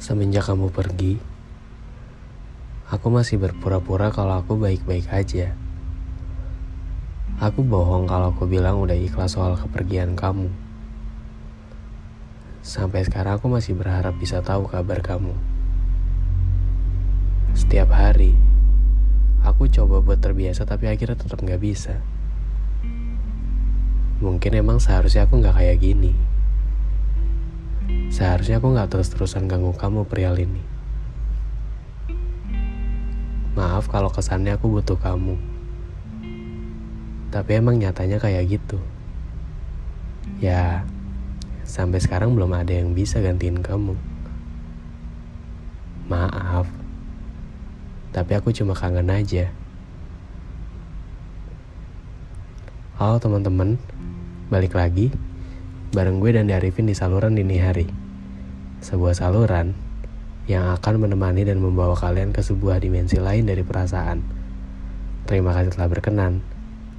Semenjak kamu pergi, aku masih berpura-pura kalau aku baik-baik aja. Aku bohong kalau aku bilang udah ikhlas soal kepergian kamu. Sampai sekarang aku masih berharap bisa tahu kabar kamu. Setiap hari, aku coba buat terbiasa tapi akhirnya tetap nggak bisa. Mungkin emang seharusnya aku nggak kayak gini. Seharusnya aku nggak terus-terusan ganggu kamu perihal ini. Maaf kalau kesannya aku butuh kamu. Tapi emang nyatanya kayak gitu. Ya, sampai sekarang belum ada yang bisa gantiin kamu. Maaf. Tapi aku cuma kangen aja. Halo teman-teman, balik lagi bareng gue dan Arifin di saluran dini hari. Sebuah saluran yang akan menemani dan membawa kalian ke sebuah dimensi lain dari perasaan. Terima kasih telah berkenan.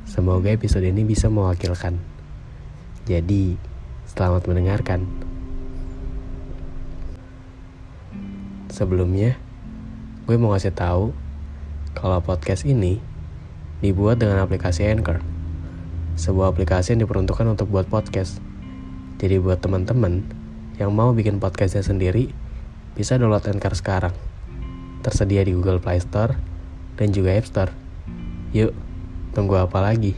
Semoga episode ini bisa mewakilkan. Jadi, selamat mendengarkan. Sebelumnya, gue mau ngasih tahu kalau podcast ini dibuat dengan aplikasi Anchor. Sebuah aplikasi yang diperuntukkan untuk buat podcast. Jadi buat teman-teman yang mau bikin podcastnya sendiri, bisa download Anchor sekarang. Tersedia di Google Play Store dan juga App Store. Yuk, tunggu apa lagi?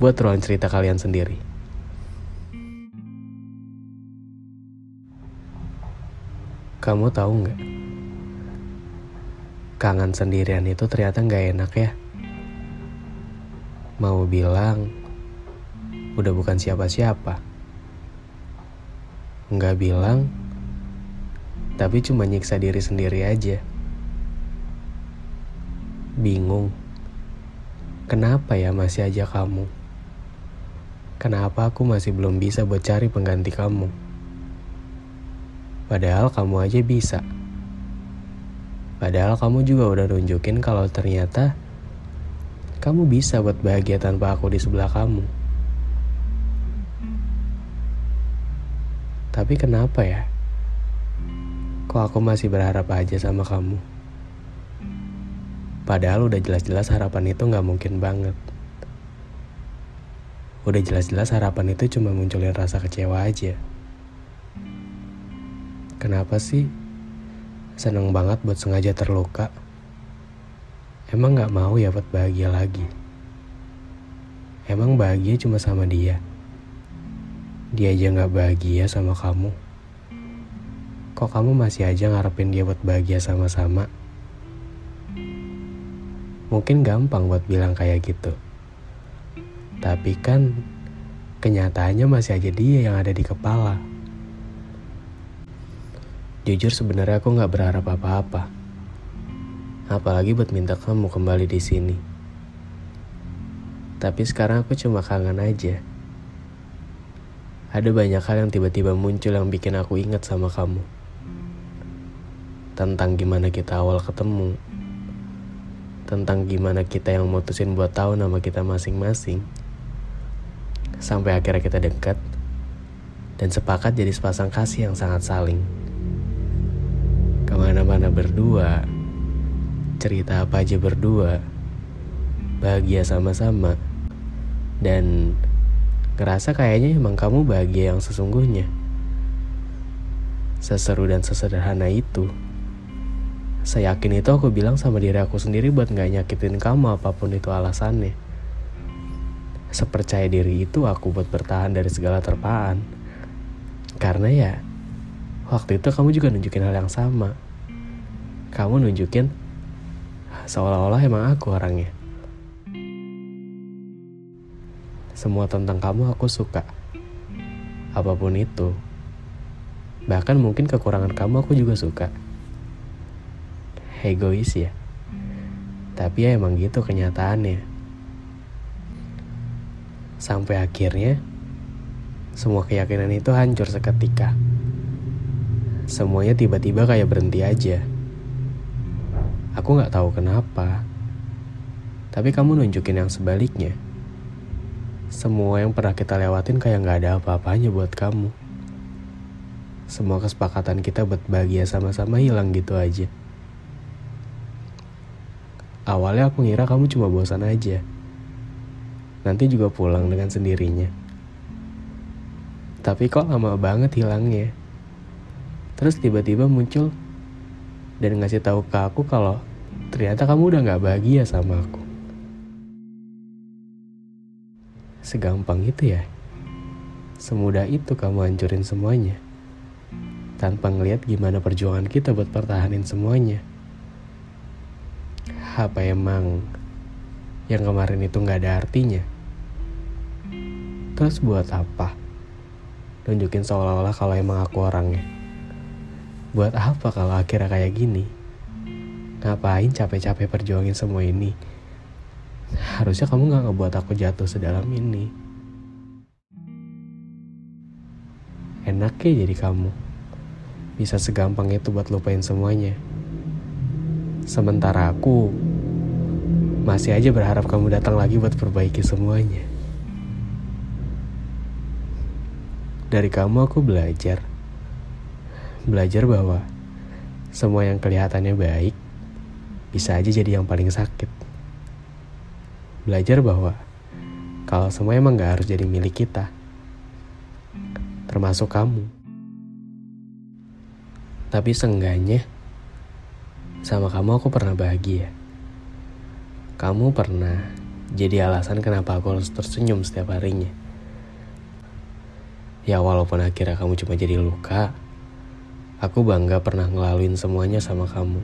Buat ruang cerita kalian sendiri. Kamu tahu nggak? Kangen sendirian itu ternyata nggak enak ya. Mau bilang, udah bukan siapa-siapa. Nggak bilang, tapi cuma nyiksa diri sendiri aja. Bingung. Kenapa ya masih aja kamu? Kenapa aku masih belum bisa buat cari pengganti kamu? Padahal kamu aja bisa. Padahal kamu juga udah nunjukin kalau ternyata kamu bisa buat bahagia tanpa aku di sebelah kamu. Tapi kenapa ya? Kok aku masih berharap aja sama kamu? Padahal udah jelas-jelas harapan itu gak mungkin banget. Udah jelas-jelas harapan itu cuma munculin rasa kecewa aja. Kenapa sih? Seneng banget buat sengaja terluka. Emang gak mau ya buat bahagia lagi? Emang bahagia cuma sama dia? Dia aja gak bahagia sama kamu? Kok kamu masih aja ngarepin dia buat bahagia sama-sama? Mungkin gampang buat bilang kayak gitu. Tapi kan kenyataannya masih aja dia yang ada di kepala. Jujur sebenarnya aku nggak berharap apa-apa. Apalagi buat minta kamu kembali di sini. Tapi sekarang aku cuma kangen aja. Ada banyak hal yang tiba-tiba muncul yang bikin aku ingat sama kamu. Tentang gimana kita awal ketemu. Tentang gimana kita yang mutusin buat tahu nama kita masing-masing. Sampai akhirnya kita dekat dan sepakat jadi sepasang kasih yang sangat saling ke mana-mana berdua, cerita apa aja berdua, bahagia sama-sama, dan ngerasa kayaknya emang kamu bahagia yang sesungguhnya. Seseru dan sesederhana itu. Saya yakin itu aku bilang sama diri aku sendiri buat gak nyakitin kamu apa pun itu alasannya. Sepercaya diri itu aku buat bertahan dari segala terpaan. Karena ya, waktu itu kamu juga nunjukin hal yang sama. Kamu nunjukin seolah-olah emang aku orangnya. Semua tentang kamu aku suka. Apa pun itu. Bahkan mungkin kekurangan kamu aku juga suka. Egois ya. Tapi ya emang gitu kenyataannya. Sampai akhirnya, semua keyakinan itu hancur seketika. Semuanya tiba-tiba kayak berhenti aja. Aku gak tahu kenapa. Tapi kamu nunjukin yang sebaliknya. Semua yang pernah kita lewatin kayak gak ada apa-apanya buat kamu. Semua kesepakatan kita buat bahagia sama-sama hilang gitu aja. Awalnya aku ngira kamu cuma bosan aja. Nanti juga pulang dengan sendirinya. Tapi kok lama banget hilangnya. Terus tiba-tiba muncul dan ngasih tahu ke aku kalau ternyata kamu udah gak bahagia sama aku. Segampang itu ya. Semudah itu kamu hancurin semuanya. Tanpa ngeliat gimana perjuangan kita buat pertahanin semuanya. Apa emang yang kemarin itu gak ada artinya? Terus buat apa? Nunjukin seolah-olah kalau emang aku orangnya. Buat apa kalau akhirnya kayak gini? Ngapain capek-capek perjuangin semua ini? Harusnya kamu gak ngebuat aku jatuh sedalam ini. Enak ya jadi kamu. Bisa segampang itu buat lupain semuanya. Sementara aku masih aja berharap kamu datang lagi buat perbaiki semuanya. Dari kamu aku belajar. Belajar bahwa semua yang kelihatannya baik bisa aja jadi yang paling sakit belajar bahwa kalau semua emang gak harus jadi milik kita, termasuk kamu. Tapi seenggaknya, sama kamu aku pernah bahagia. Kamu pernah jadi alasan kenapa aku harus tersenyum setiap harinya. Ya walaupun akhirnya kamu cuma jadi luka, aku bangga pernah ngelaluin semuanya sama kamu.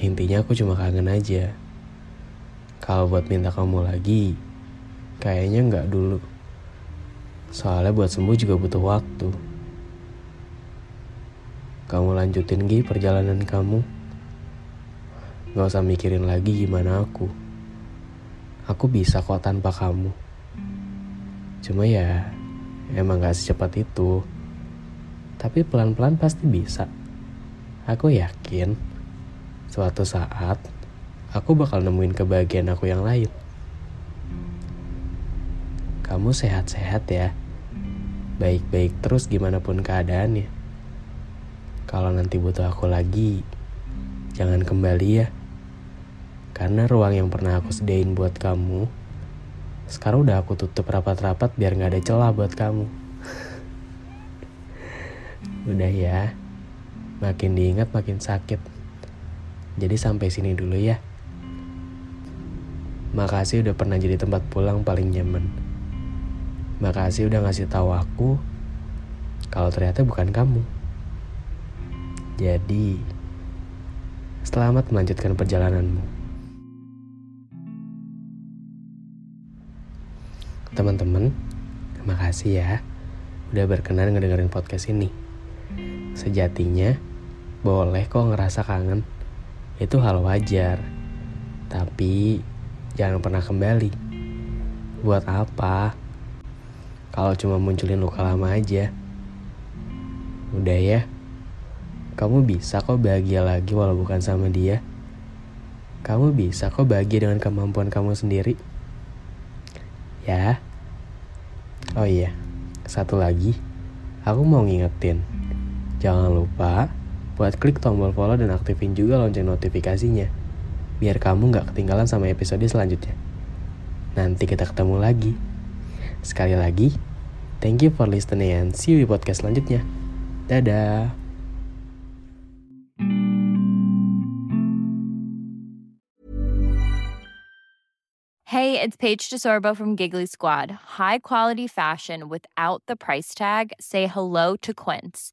Intinya aku cuma kangen aja kalau buat minta kamu lagi, kayaknya nggak dulu. Soalnya buat sembuh juga butuh waktu. Kamu lanjutin Gi perjalanan kamu. Gak usah mikirin lagi gimana aku. Aku bisa kok tanpa kamu. Cuma ya, emang gak secepat itu. Tapi pelan-pelan pasti bisa. Aku yakin, suatu saat aku bakal nemuin kebahagiaan aku yang lain. Kamu sehat-sehat ya. Baik-baik terus gimana pun keadaannya. Kalau nanti butuh aku lagi, jangan kembali ya. Karena ruang yang pernah aku sediain buat kamu, sekarang udah aku tutup rapat-rapat biar gak ada celah buat kamu. udah ya, makin diingat makin sakit. Jadi sampai sini dulu ya. Makasih udah pernah jadi tempat pulang paling nyaman. Makasih udah ngasih tahu aku kalau ternyata bukan kamu. Jadi, selamat melanjutkan perjalananmu. Teman-teman, makasih ya udah berkenan ngedengerin podcast ini. Sejatinya, boleh kok ngerasa kangen. Itu hal wajar. Tapi jangan pernah kembali. Buat apa? Kalau cuma munculin luka lama aja. Udah ya, kamu bisa kok bahagia lagi walau bukan sama dia. Kamu bisa kok bahagia dengan kemampuan kamu sendiri. Ya. Oh iya, satu lagi. Aku mau ngingetin. Jangan lupa buat klik tombol follow dan aktifin juga lonceng notifikasinya biar kamu nggak ketinggalan sama episode selanjutnya. Nanti kita ketemu lagi. Sekali lagi, thank you for listening and see you di podcast selanjutnya. Dadah. Hey, it's Paige DeSorbo from Giggly Squad. High quality fashion without the price tag. Say hello to Quince.